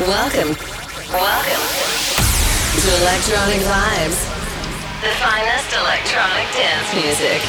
Welcome. Welcome to Electronic Vibes, the finest electronic dance music.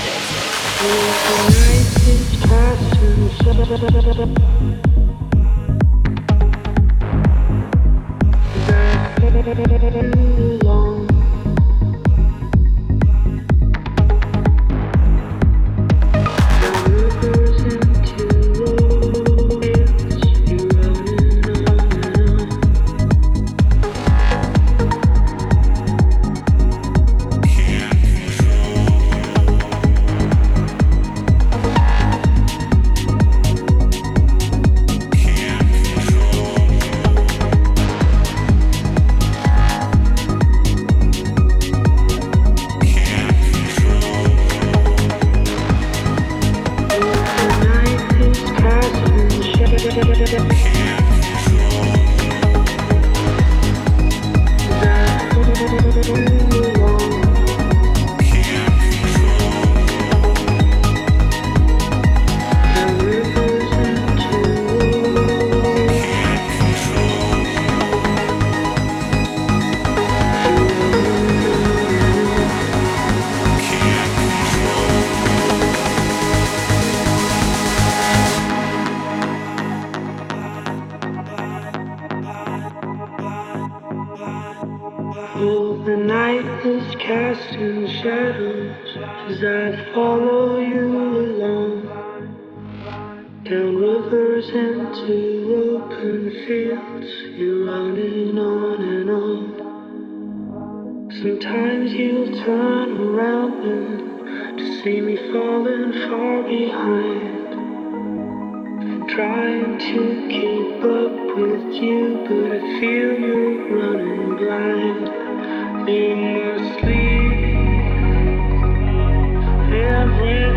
brightness casting shadows as I follow you along down rivers into open fields. You're running on and on. Sometimes you'll turn around then to see me falling far behind. I'm trying to keep up with you, but I feel you're running blind. In the sleep, every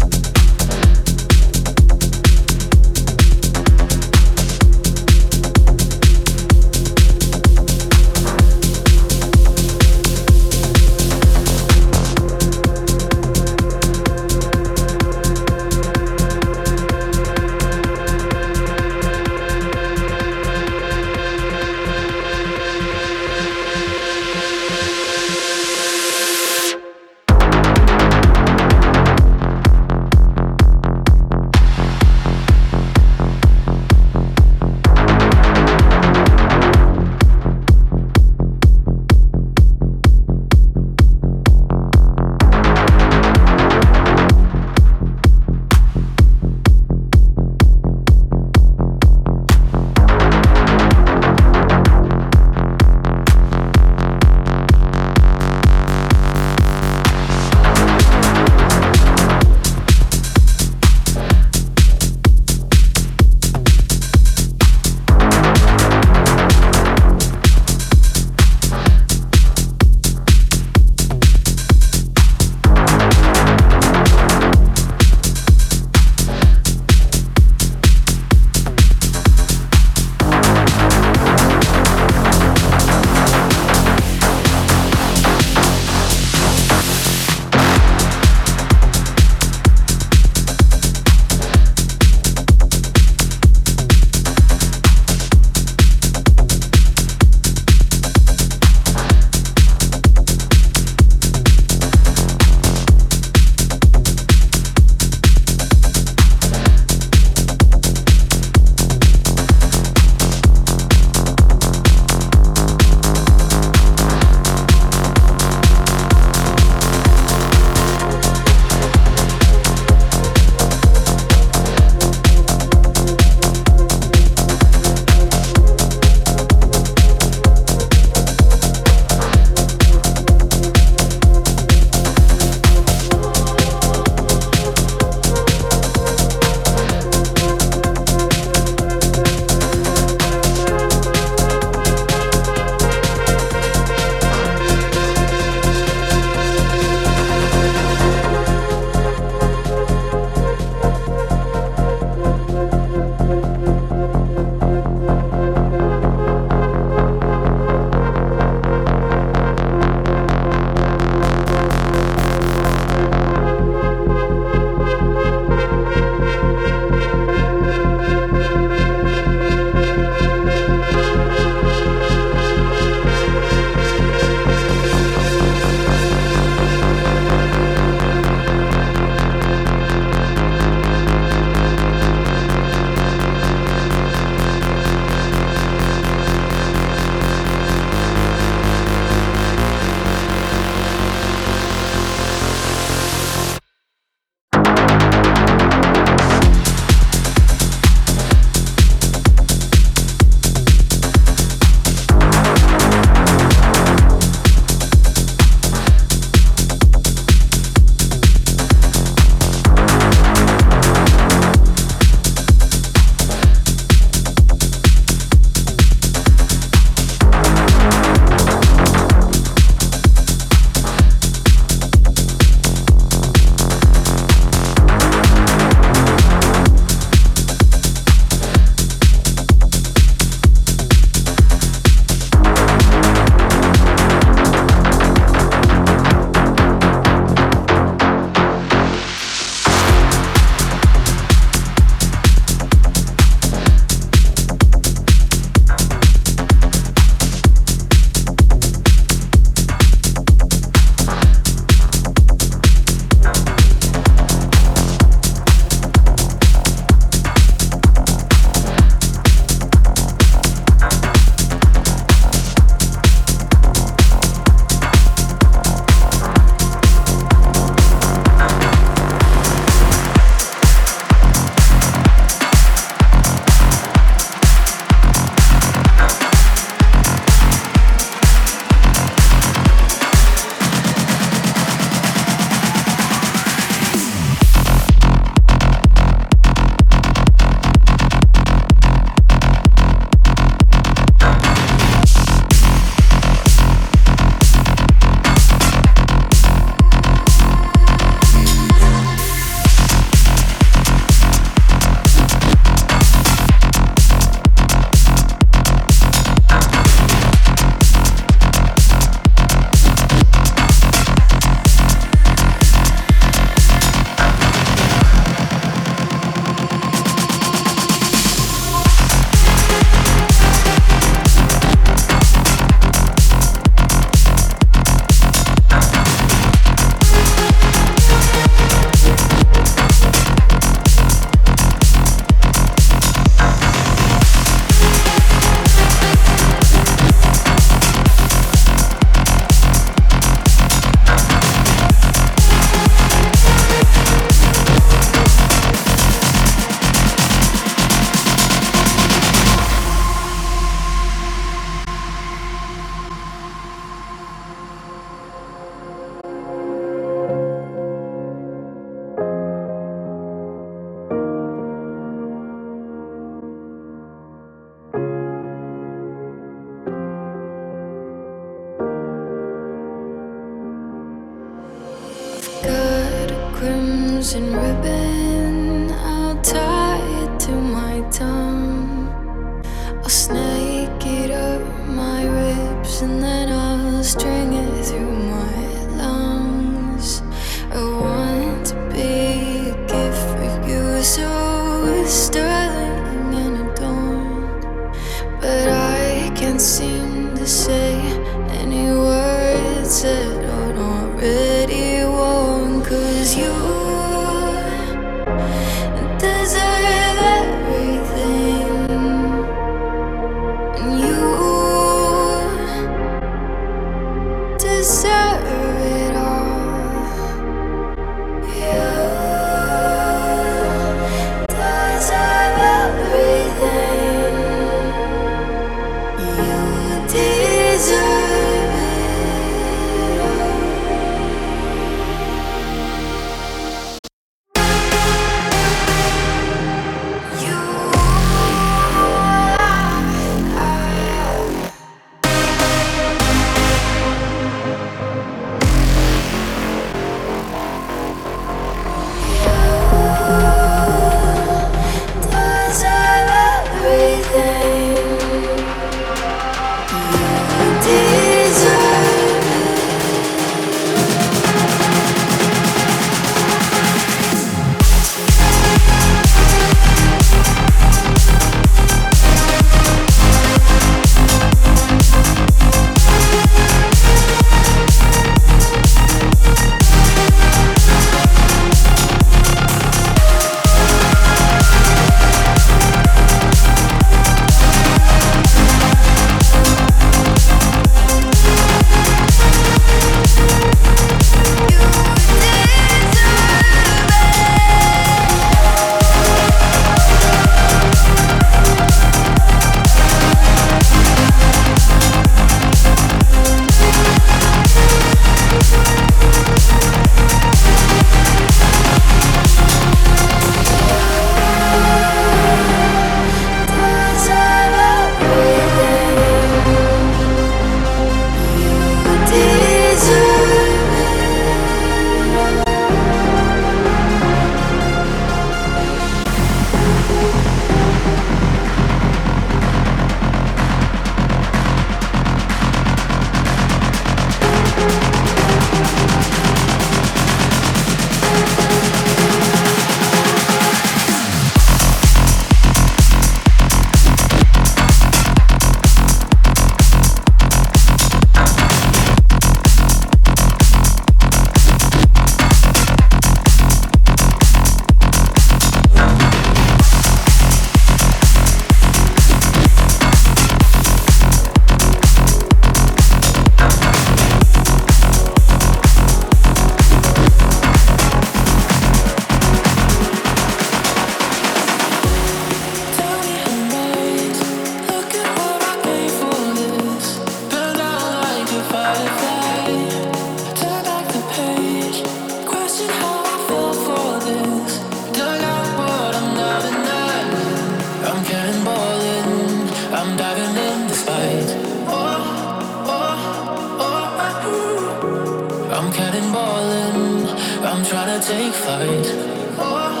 through the sky